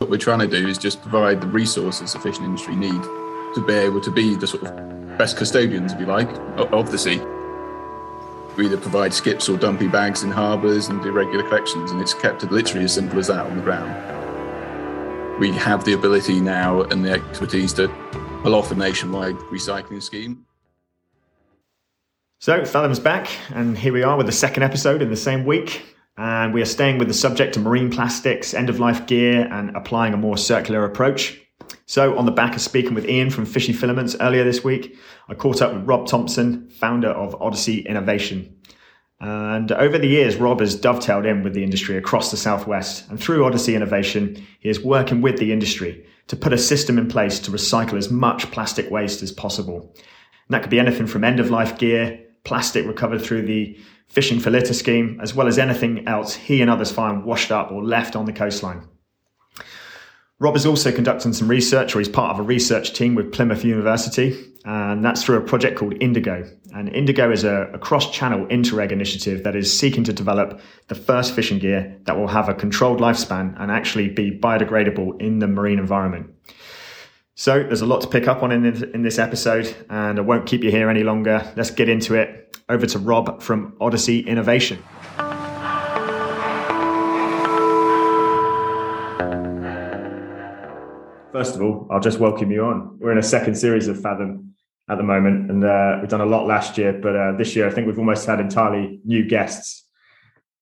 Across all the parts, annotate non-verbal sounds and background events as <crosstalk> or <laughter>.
What we're trying to do is just provide the resources the fishing industry need to be able to be the sort of best custodians, if you like, of the sea. We either provide skips or dumpy bags in harbours and do regular collections, and it's kept literally as simple as that on the ground. We have the ability now and the expertise to pull off a nationwide recycling scheme. So, Fathom's back, and here we are with the second episode in the same week. And we are staying with the subject of marine plastics, end of life gear, and applying a more circular approach. So, on the back of speaking with Ian from Fishy Filaments earlier this week, I caught up with Rob Thompson, founder of Odyssey Innovation. And over the years, Rob has dovetailed in with the industry across the Southwest. And through Odyssey Innovation, he is working with the industry to put a system in place to recycle as much plastic waste as possible. And that could be anything from end of life gear, plastic recovered through the fishing for litter scheme, as well as anything else he and others find washed up or left on the coastline. Rob is also conducting some research, or he's part of a research team with Plymouth University, and that's through a project called Indigo. And Indigo is a, a cross channel Interreg initiative that is seeking to develop the first fishing gear that will have a controlled lifespan and actually be biodegradable in the marine environment. So there's a lot to pick up on in, in this episode, and I won't keep you here any longer. Let's get into it. Over to Rob from Odyssey Innovation. First of all, I'll just welcome you on. We're in a second series of Fathom at the moment, and uh, we've done a lot last year, but uh, this year I think we've almost had entirely new guests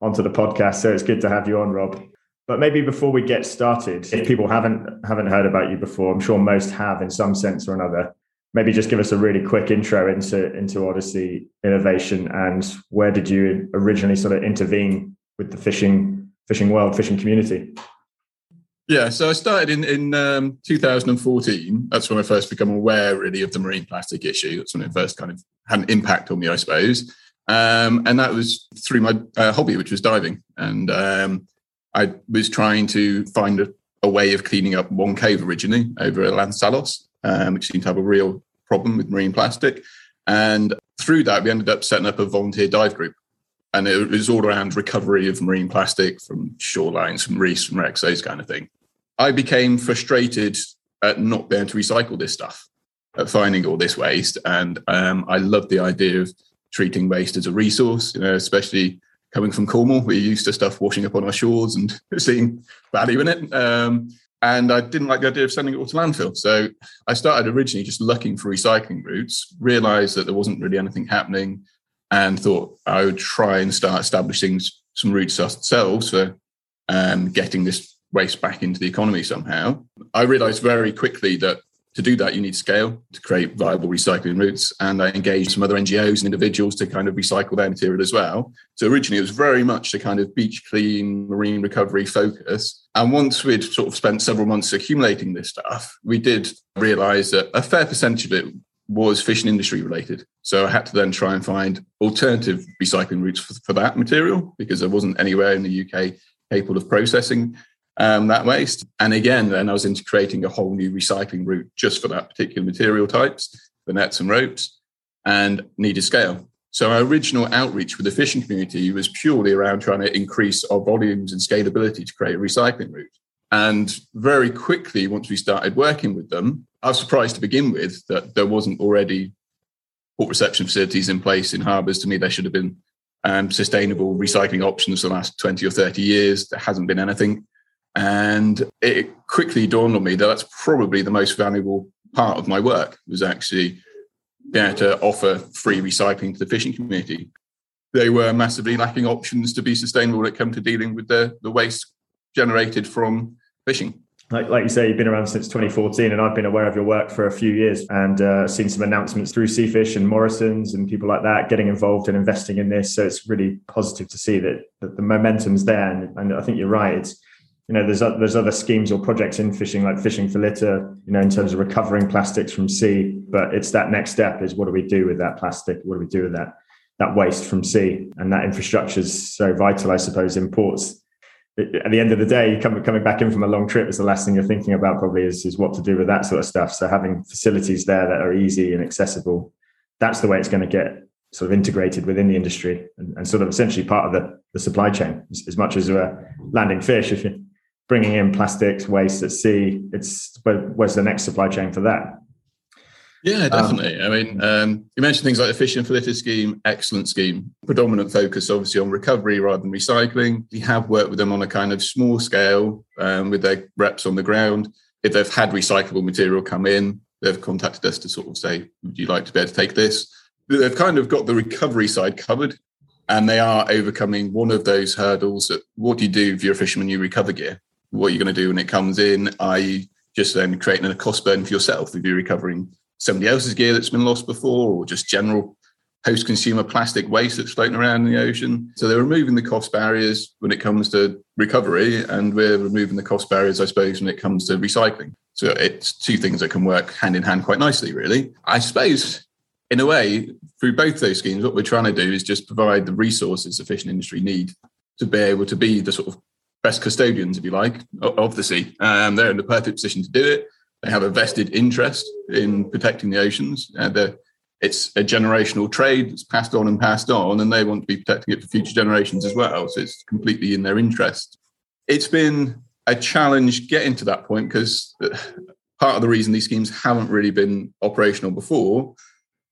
onto the podcast. So it's good to have you on, Rob. But maybe before we get started, if people haven't haven't heard about you before, I'm sure most have in some sense or another. Maybe just give us a really quick intro into into Odyssey Innovation and where did you originally sort of intervene with the fishing fishing world, fishing community? Yeah, so I started in in um, 2014. That's when I first became aware, really, of the marine plastic issue. That's when it first kind of had an impact on me, I suppose. Um, and that was through my uh, hobby, which was diving. And um, I was trying to find a, a, way of cleaning up one cave originally over at Lansallos, um, which seemed to have a real problem with marine plastic. And through that, we ended up setting up a volunteer dive group and it was all around recovery of marine plastic from shorelines, from reefs, from wrecks, those kind of thing. I became frustrated at not being able to recycle this stuff, at finding all this waste. And um, I love the idea of treating waste as a resource, you know, especially coming from Cornwall. We're used to stuff washing up on our shores and seeing value in it. Um, and I didn't like the idea of sending it all to landfill. So I started originally just looking for recycling routes, realized that there wasn't really anything happening, and thought I would try and start establishing some routes ourselves for um, getting this waste back into the economy somehow. I realized very quickly that to do that, you need scale to create viable recycling routes. And I engaged some other NGOs and individuals to kind of recycle their material as well. So originally, it was very much a kind of beach clean, marine recovery focus. And once we'd sort of spent several months accumulating this stuff, we did realize that a fair percentage of it was fishing industry related. So I had to then try and find alternative recycling routes for, for that material because there wasn't anywhere in the UK capable of processing um, that waste. And again, then I was into creating a whole new recycling route just for that particular material types, the nets and ropes, and needed scale. So our original outreach with the fishing community was purely around trying to increase our volumes and scalability to create a recycling route. And very quickly, once we started working with them, I was surprised to begin with that there wasn't already port reception facilities in place in harbours. To me, there should have been um, sustainable recycling options for the last 20 or 30 years. There hasn't been anything. And it quickly dawned on me that that's probably the most valuable part of my work was actually being able to offer free recycling to the fishing community. They were massively lacking options to be sustainable when it came to dealing with the, the waste generated from fishing. Like, like you say, you've been around since 2014, and I've been aware of your work for a few years and uh, seen some announcements through Seafish and Morrison's and people like that getting involved and investing in this. So it's really positive to see that, that the momentum's there. And, and I think you're right. It's you know there's there's other schemes or projects in fishing like fishing for litter you know in terms of recovering plastics from sea but it's that next step is what do we do with that plastic? What do we do with that that waste from sea? And that infrastructure is so vital i suppose in ports. At the end of the day coming coming back in from a long trip is the last thing you're thinking about probably is, is what to do with that sort of stuff. So having facilities there that are easy and accessible that's the way it's going to get sort of integrated within the industry and, and sort of essentially part of the, the supply chain as, as much as landing fish if you bringing in plastics waste at sea. It's where's the next supply chain for that? Yeah, um, definitely. Um, I mean, um, you mentioned things like the Fishing for Litter scheme, excellent scheme. Predominant focus, obviously, on recovery rather than recycling. We have worked with them on a kind of small scale um, with their reps on the ground. If they've had recyclable material come in, they've contacted us to sort of say, "Would you like to be able to take this?" They've kind of got the recovery side covered, and they are overcoming one of those hurdles. That what do you do if you're a fisherman? You recover gear. What you're going to do when it comes in? Are you just then creating a cost burden for yourself if you're recovering somebody else's gear that's been lost before, or just general post-consumer plastic waste that's floating around in the ocean. So they're removing the cost barriers when it comes to recovery, and we're removing the cost barriers, I suppose, when it comes to recycling. So it's two things that can work hand in hand quite nicely, really. I suppose, in a way, through both those schemes, what we're trying to do is just provide the resources the fishing industry need to be able to be the sort of best custodians, if you like, of the sea. Um, they're in the perfect position to do it. They have a vested interest in protecting the oceans. Uh, it's a generational trade that's passed on and passed on, and they want to be protecting it for future generations as well. So it's completely in their interest. It's been a challenge getting to that point because uh, part of the reason these schemes haven't really been operational before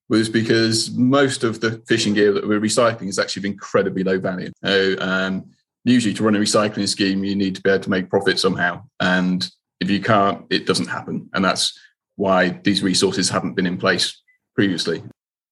was because most of the fishing gear that we're recycling is actually incredibly low value. So, um, usually, to run a recycling scheme, you need to be able to make profit somehow, and if you can't, it doesn't happen. And that's why these resources haven't been in place previously.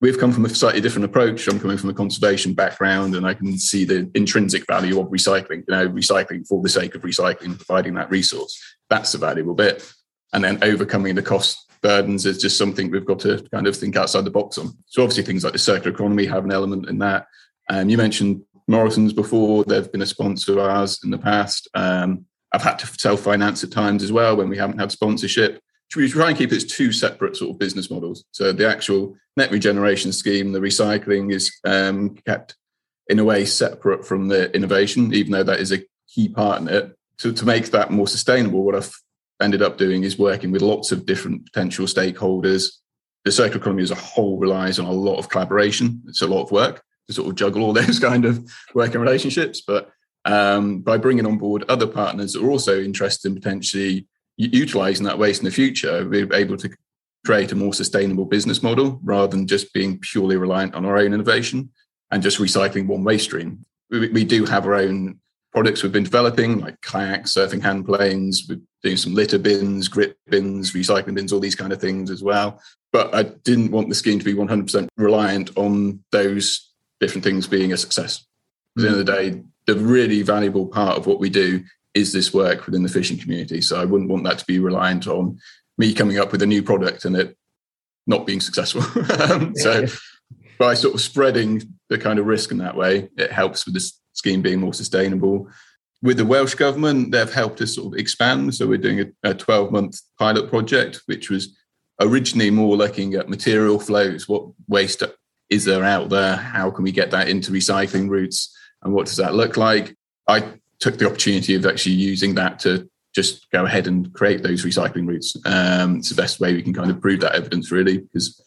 We've come from a slightly different approach. I'm coming from a conservation background, and I can see the intrinsic value of recycling. You know, recycling for the sake of recycling, providing that resource. That's the valuable bit. And then overcoming the cost burdens is just something we've got to kind of think outside the box on. So obviously things like the circular economy have an element in that. And um, you mentioned Morrison's before; they've been a sponsor of ours in the past. Um, I've had to self finance at times as well when we haven't had sponsorship. We try and keep it as two separate sort of business models. So the actual net regeneration scheme, the recycling is um, kept in a way separate from the innovation, even though that is a key part in it. To, to make that more sustainable, what I've ended up doing is working with lots of different potential stakeholders. The circular economy as a whole relies on a lot of collaboration. It's a lot of work to sort of juggle all <laughs> those kind of working relationships. But um, by bringing on board other partners that are also interested in potentially utilizing that waste in the future, we're able to create a more sustainable business model rather than just being purely reliant on our own innovation and just recycling one waste stream. We, we do have our own products we've been developing, like kayaks, surfing hand planes. We're doing some litter bins, grip bins, recycling bins, all these kind of things as well. But I didn't want the scheme to be 100% reliant on those different things being a success. At the end of the day, the really valuable part of what we do is this work within the fishing community. So I wouldn't want that to be reliant on me coming up with a new product and it not being successful. <laughs> um, so by sort of spreading the kind of risk in that way, it helps with this scheme being more sustainable. With the Welsh government, they've helped us sort of expand. So we're doing a 12 month pilot project, which was originally more looking at material flows. What waste is there out there? How can we get that into recycling routes? and what does that look like? I took the opportunity of actually using that to just go ahead and create those recycling routes. Um, it's the best way we can kind of prove that evidence, really, because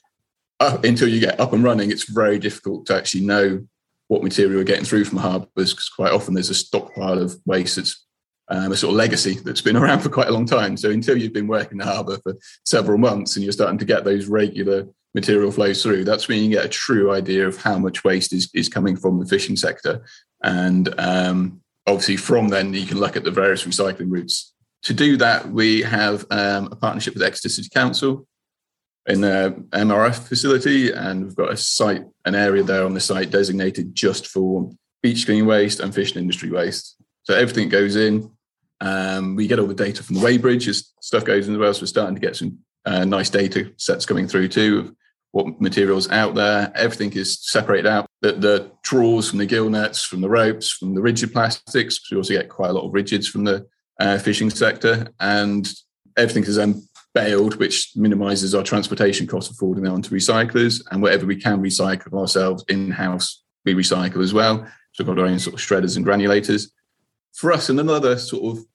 uh, until you get up and running, it's very difficult to actually know what material we're getting through from harbours because quite often there's a stockpile of waste that's um, a sort of legacy that's been <laughs> around for quite a long time. So until you've been working the harbour for several months and you're starting to get those regular material flows through, that's when you get a true idea of how much waste is, is coming from the fishing sector. And um, obviously, from then, you can look at the various recycling routes. To do that, we have um, a partnership with Exeter City Council in the MRF facility, and we've got a site, an area there on the site designated just for beach cleaning waste and fishing industry waste. So everything goes in. Um, we get all the data from the weighbridge as stuff goes in as well. So we're starting to get some uh, nice data sets coming through too of what materials out there. Everything is separated out. The, the from the gill nets, from the ropes, from the rigid plastics. We also get quite a lot of rigids from the uh, fishing sector, and everything is then baled, which minimises our transportation costs of forwarding it on to recyclers. And whatever we can recycle ourselves in house, we recycle as well. So we've got our own sort of shredders and granulators. For us, and another sort of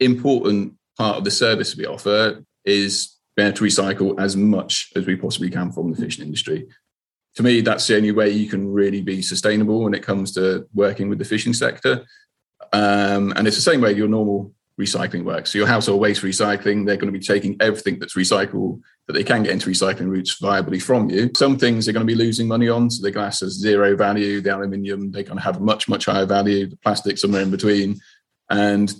important part of the service we offer is being able to recycle as much as we possibly can from the fishing industry. To me, that's the only way you can really be sustainable when it comes to working with the fishing sector. Um, and it's the same way your normal recycling works. So your household waste recycling, they're going to be taking everything that's recyclable that they can get into recycling routes viably from you. Some things they're going to be losing money on. So the glass has zero value, the aluminium, they're going to have a much, much higher value, the plastic somewhere in between. And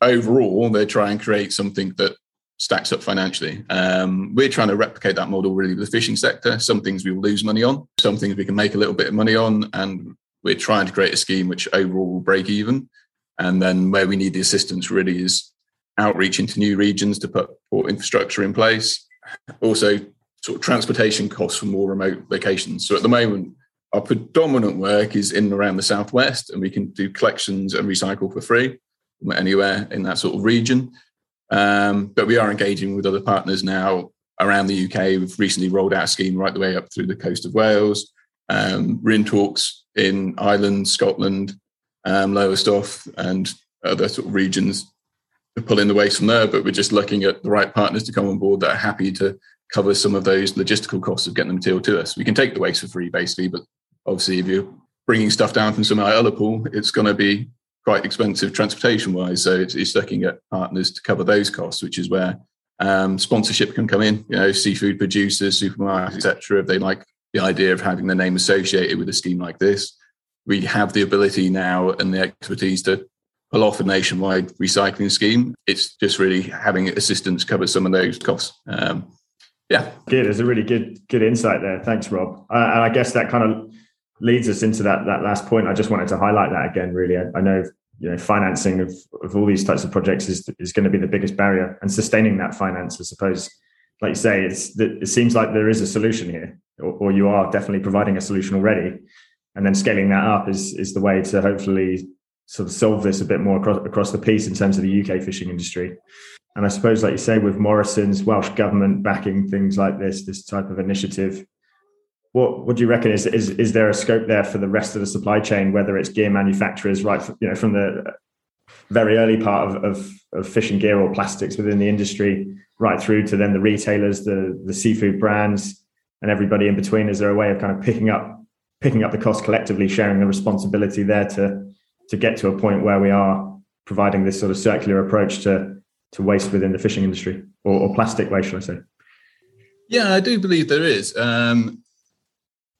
overall, they try and create something that stacks up financially. Um, we're trying to replicate that model really with the fishing sector. Some things we will lose money on, some things we can make a little bit of money on, and we're trying to create a scheme which overall will break even. And then where we need the assistance really is outreach into new regions to put port infrastructure in place. Also, sort of transportation costs for more remote locations. So at the moment, our predominant work is in and around the southwest, and we can do collections and recycle for free anywhere in that sort of region. Um, but we are engaging with other partners now around the UK. We've recently rolled out a scheme right the way up through the coast of Wales. Um, we're in talks in Ireland, Scotland, um, Lowestoft, and other sort of regions to pull in the waste from there. But we're just looking at the right partners to come on board that are happy to cover some of those logistical costs of getting the material to us. We can take the waste for free, basically, but obviously, if you're bringing stuff down from some other pool, it's going to be quite expensive transportation wise. So it's, it's looking at partners to cover those costs, which is where um, sponsorship can come in. You know, seafood producers, supermarkets, etc. If they like the idea of having their name associated with a scheme like this, we have the ability now and the expertise to pull off a nationwide recycling scheme. It's just really having assistance cover some of those costs. Um, yeah, good. There's a really good good insight there. Thanks, Rob. Uh, and I guess that kind of leads us into that that last point. I just wanted to highlight that again. Really, I, I know you know financing of, of all these types of projects is is going to be the biggest barrier, and sustaining that finance, I suppose, like you say, it's it seems like there is a solution here, or, or you are definitely providing a solution already, and then scaling that up is is the way to hopefully sort of solve this a bit more across across the piece in terms of the UK fishing industry. And I suppose, like you say, with Morrison's Welsh government backing things like this, this type of initiative, what what do you reckon is is is there a scope there for the rest of the supply chain, whether it's gear manufacturers, right, you know, from the very early part of, of, of fishing gear or plastics within the industry, right through to then the retailers, the the seafood brands, and everybody in between? Is there a way of kind of picking up picking up the cost collectively, sharing the responsibility there to to get to a point where we are providing this sort of circular approach to to waste within the fishing industry or, or plastic waste, should I say? Yeah, I do believe there is. Um,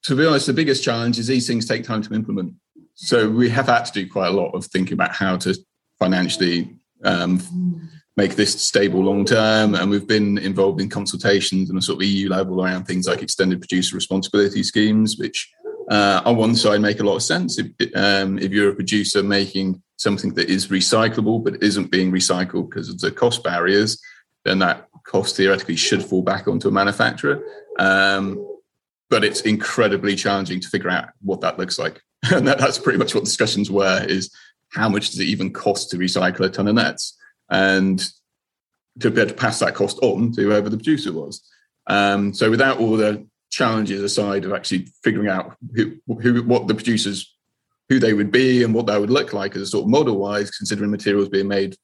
to be honest, the biggest challenge is these things take time to implement. So we have had to do quite a lot of thinking about how to financially um, make this stable long term. And we've been involved in consultations on a sort of EU level around things like extended producer responsibility schemes, which uh, on one side make a lot of sense. If, um, if you're a producer making something that is recyclable but isn't being recycled because of the cost barriers, then that cost theoretically should fall back onto a manufacturer. Um, but it's incredibly challenging to figure out what that looks like. <laughs> and that, that's pretty much what discussions were: is how much does it even cost to recycle a ton of nets, and to be able to pass that cost on to whoever the producer was. Um, so without all the challenges aside of actually figuring out who, who what the producers who they would be and what that would look like as a sort of model wise, considering materials being made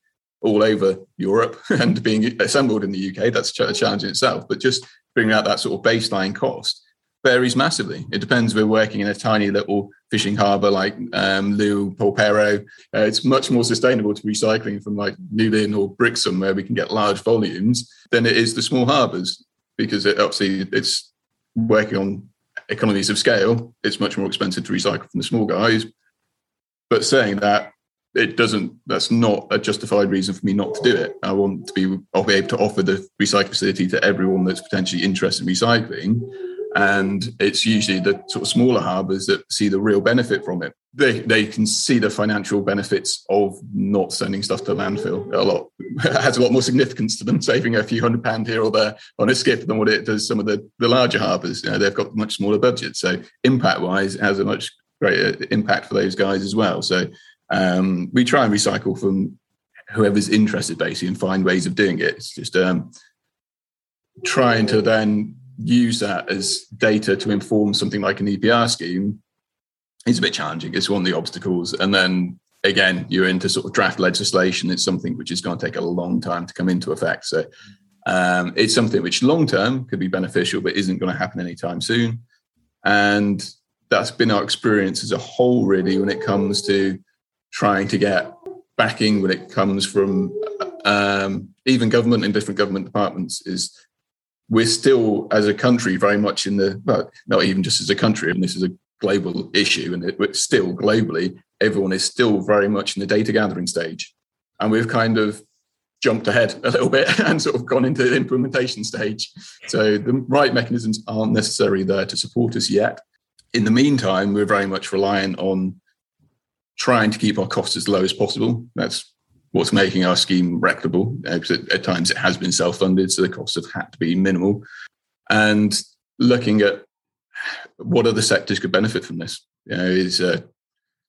all over Europe <laughs> and being assembled in the UK, that's a challenge in itself. But just figuring out that sort of baseline cost varies massively. It depends. We're working in a tiny little fishing harbour like um, Looe, Polperro. Uh, it's much more sustainable to recycling from like Newlyn or Brixham, where we can get large volumes, than it is the small harbours because it, obviously it's working on economies of scale. It's much more expensive to recycle from the small guys. But saying that, it doesn't. That's not a justified reason for me not to do it. I want to be. I'll be able to offer the recycle facility to everyone that's potentially interested in recycling and it's usually the sort of smaller harbours that see the real benefit from it. They they can see the financial benefits of not sending stuff to landfill. A lot <laughs> has a lot more significance to them saving a few hundred pound here or there on a skip than what it does some of the the larger harbours. You know, they've got much smaller budgets, so impact wise, it has a much greater impact for those guys as well. So um, we try and recycle from whoever's interested basically and find ways of doing it. It's just um, trying to then use that as data to inform something like an EPR scheme is a bit challenging. It's one of the obstacles. And then again, you're into sort of draft legislation. It's something which is going to take a long time to come into effect. So um, it's something which long term could be beneficial, but isn't going to happen anytime soon. And that's been our experience as a whole, really, when it comes to trying to get backing when it comes from um, even government and different government departments is we're still as a country very much in the well not even just as a country and this is a global issue and it, still globally everyone is still very much in the data gathering stage. And we've kind of jumped ahead a little bit <laughs> and sort of gone into the implementation stage. So the right mechanisms aren't necessarily there to support us yet. In the meantime we're very much reliant on trying to keep our costs as low as possible. That's what's making our scheme replicable. Uh, at, at, times it has been self-funded, so the costs have had to be minimal. And looking at what other sectors could benefit from this, you know, is uh,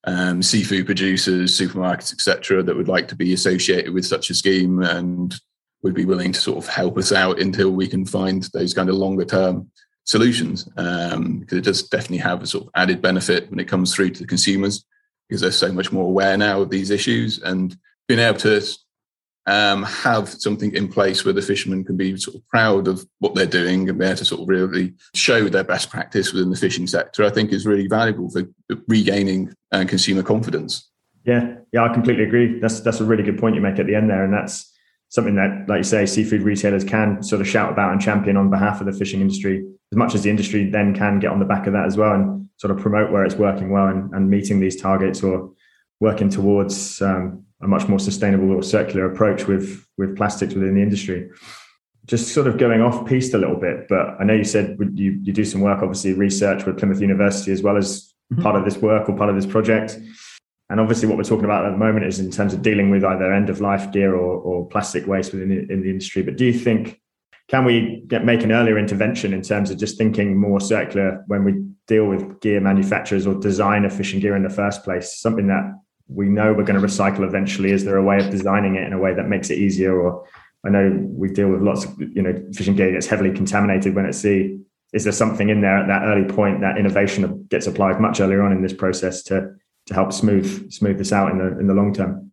um, seafood producers, supermarkets, etc., that would like to be associated with such a scheme and would be willing to sort of help us out until we can find those kind of longer term solutions. Um, because it does definitely have a sort of added benefit when it comes through to the consumers because they're so much more aware now of these issues and being able to um, have something in place where the fishermen can be sort of proud of what they're doing and be able to sort of really show their best practice within the fishing sector, I think is really valuable for regaining uh, consumer confidence. Yeah, yeah, I completely agree. That's that's a really good point you make at the end there, and that's something that, like you say, seafood retailers can sort of shout about and champion on behalf of the fishing industry as much as the industry then can get on the back of that as well and sort of promote where it's working well and, and meeting these targets or working towards um, a much more sustainable or circular approach with with plastics within the industry. Just sort of going off piste a little bit, but I know you said you, you do some work, obviously research with Plymouth University as well as mm-hmm. part of this work or part of this project. And obviously, what we're talking about at the moment is in terms of dealing with either end of life gear or, or plastic waste within the, in the industry. But do you think can we get make an earlier intervention in terms of just thinking more circular when we deal with gear manufacturers or design a fishing gear in the first place? Something that we know we're going to recycle eventually. Is there a way of designing it in a way that makes it easier? Or I know we deal with lots of, you know, fishing gear gets heavily contaminated when at sea. Is there something in there at that early point that innovation gets applied much earlier on in this process to to help smooth smooth this out in the in the long term?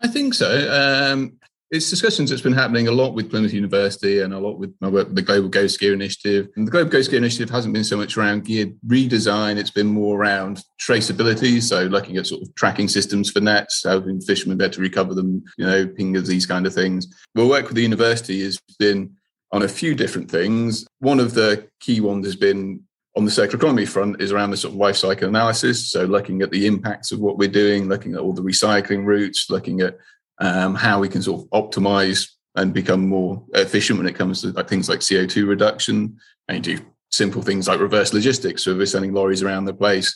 I think so. Um, it's discussions that's been happening a lot with Plymouth University and a lot with my work with the Global Ghost Gear Initiative. And the Global Ghost Gear Initiative hasn't been so much around gear redesign, it's been more around traceability. So looking at sort of tracking systems for nets, helping fishermen better recover them, you know, pingers, these kind of things. The work with the university has been on a few different things. One of the key ones has been on the circular economy front is around the sort of life cycle analysis. So looking at the impacts of what we're doing, looking at all the recycling routes, looking at um, how we can sort of optimize and become more efficient when it comes to like things like CO2 reduction and do simple things like reverse logistics. So if we're sending lorries around the place,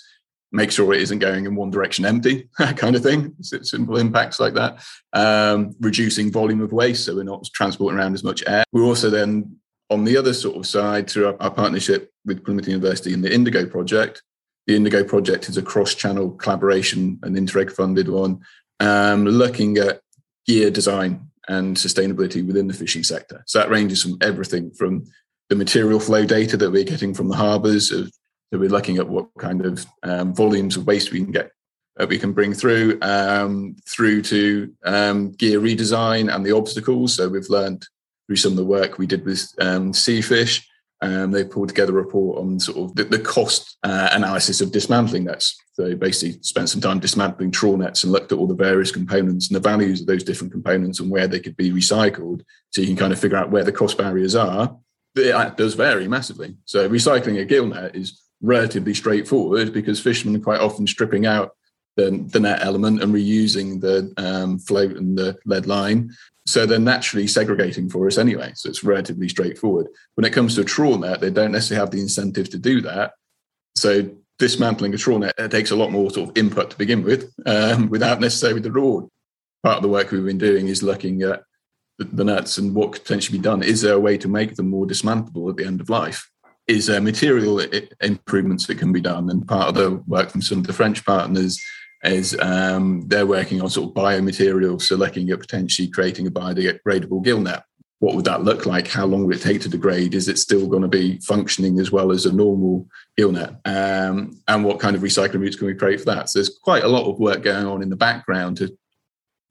make sure it isn't going in one direction empty, <laughs> that kind of thing. Simple impacts like that. Um, reducing volume of waste, so we're not transporting around as much air. We're also then on the other sort of side through our, our partnership with Plymouth University and the Indigo project. The Indigo project is a cross-channel collaboration, an Interreg funded one, um, looking at gear design and sustainability within the fishing sector. So that ranges from everything from the material flow data that we're getting from the harbours, that we're looking at what kind of um, volumes of waste we can get that we can bring through, um, through to um, gear redesign and the obstacles. So we've learned through some of the work we did with um, Seafish. Um, they pulled together a report on sort of the, the cost uh, analysis of dismantling nets. So basically spent some time dismantling trawl nets and looked at all the various components and the values of those different components and where they could be recycled. So you can kind of figure out where the cost barriers are. It does vary massively. So recycling a gill net is relatively straightforward because fishermen are quite often stripping out the, the net element and reusing the um, float and the lead line. So they're naturally segregating for us anyway. So it's relatively straightforward. When it comes to a trawl net, they don't necessarily have the incentive to do that. So dismantling a trawl net takes a lot more sort of input to begin with, um, without necessarily the reward. Part of the work we've been doing is looking at the, the nets and what could potentially be done. Is there a way to make them more dismantleable at the end of life? Is there material improvements that can be done? And part of the work from some of the French partners is um, they're working on sort of biomaterials, so looking at potentially creating a biodegradable gill net. What would that look like? How long would it take to degrade? Is it still going to be functioning as well as a normal gill net? Um, and what kind of recycling routes can we create for that? So there's quite a lot of work going on in the background to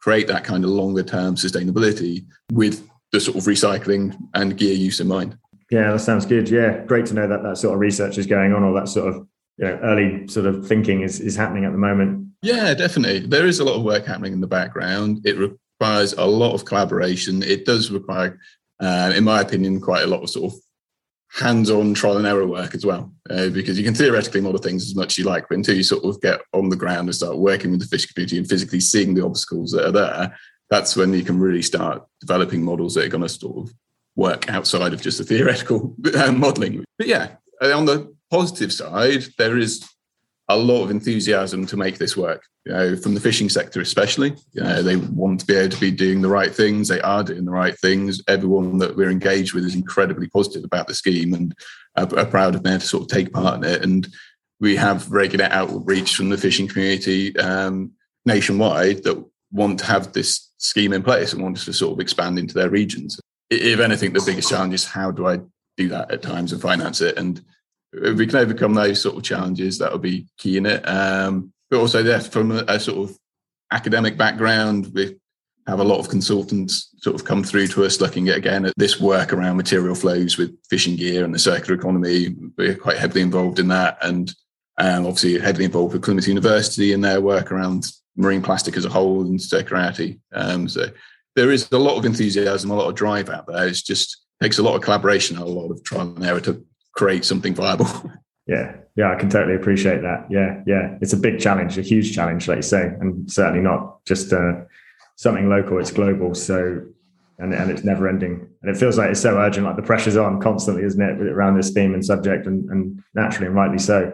create that kind of longer term sustainability with the sort of recycling and gear use in mind. Yeah, that sounds good. Yeah, great to know that that sort of research is going on, or that sort of you know, early sort of thinking is is happening at the moment. Yeah, definitely. There is a lot of work happening in the background. It requires a lot of collaboration. It does require, uh, in my opinion, quite a lot of sort of hands-on trial and error work as well, uh, because you can theoretically model things as much as you like, but until you sort of get on the ground and start working with the fish community and physically seeing the obstacles that are there, that's when you can really start developing models that are going to sort of work outside of just the theoretical <laughs> uh, modeling. But yeah, on the positive side, there is a lot of enthusiasm to make this work. You know, from the fishing sector especially, you know, they want to be able to be doing the right things. They are doing the right things. Everyone that we're engaged with is incredibly positive about the scheme and are, are proud of able to sort of take part in it. And we have regular outreach from the fishing community um, nationwide that want to have this scheme in place and want to sort of expand into their regions. If anything, the biggest challenge is how do I do that at times and finance it and if we can overcome those sort of challenges, that will be key in it. Um, but also, yeah, from a, a, sort of academic background, we have a lot of consultants sort of come through to us looking at again at this work around material flows with fishing gear and the circular economy. We're quite heavily involved in that, and um, obviously heavily involved with Plymouth University in their work around marine plastic as a whole and circularity. Um, so there is a lot of enthusiasm, a lot of drive out there. It's just takes a lot of collaboration, a lot of trial and error to create something viable. <laughs> Yeah, yeah, I can totally appreciate that. Yeah, yeah, it's a big challenge, a huge challenge, like you say, and certainly not just uh, something local; it's global. So, and and it's never ending, and it feels like it's so urgent. Like the pressure's on constantly, isn't it, around this theme and subject, and and naturally and rightly so.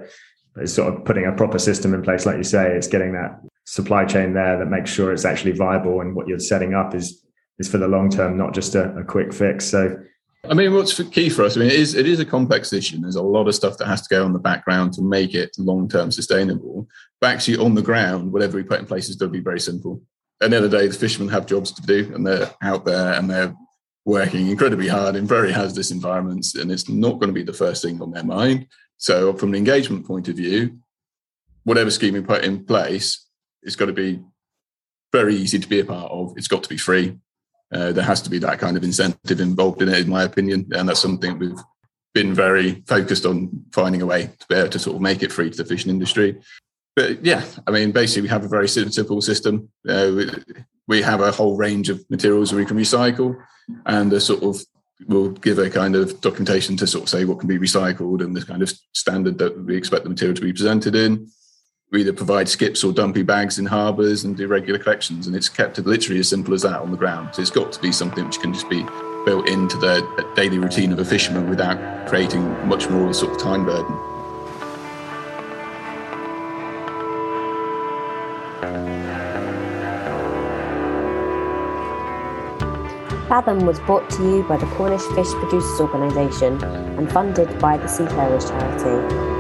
But it's sort of putting a proper system in place, like you say. It's getting that supply chain there that makes sure it's actually viable, and what you're setting up is is for the long term, not just a, a quick fix. So I mean, what's key for us? I mean, it is it is a complex issue. There's a lot of stuff that has to go on the background to make it long term sustainable. But actually, on the ground, whatever we put in place is going to be very simple. At the end of the day, the fishermen have jobs to do, and they're out there and they're working incredibly hard in very hazardous environments, and it's not going to be the first thing on their mind. So, from an engagement point of view, whatever scheme we put in place, it's got to be very easy to be a part of. It's got to be free. Uh, there has to be that kind of incentive involved in it, in my opinion, and that's something we've been very focused on finding a way to be able to sort of make it free to the fishing industry. But yeah, I mean, basically, we have a very simple system. Uh, we, we have a whole range of materials we can recycle, and a sort of we'll give a kind of documentation to sort of say what can be recycled and the kind of standard that we expect the material to be presented in we either provide skips or dumpy bags in harbours and do regular collections. And it's kept literally as simple as that on the ground. So it's got to be something which can just be built into the daily routine of a fisherman without creating much more of a sort of time burden. Fathom was brought to you by the Cornish Fish Producers Organisation and funded by the Seafarers Charity.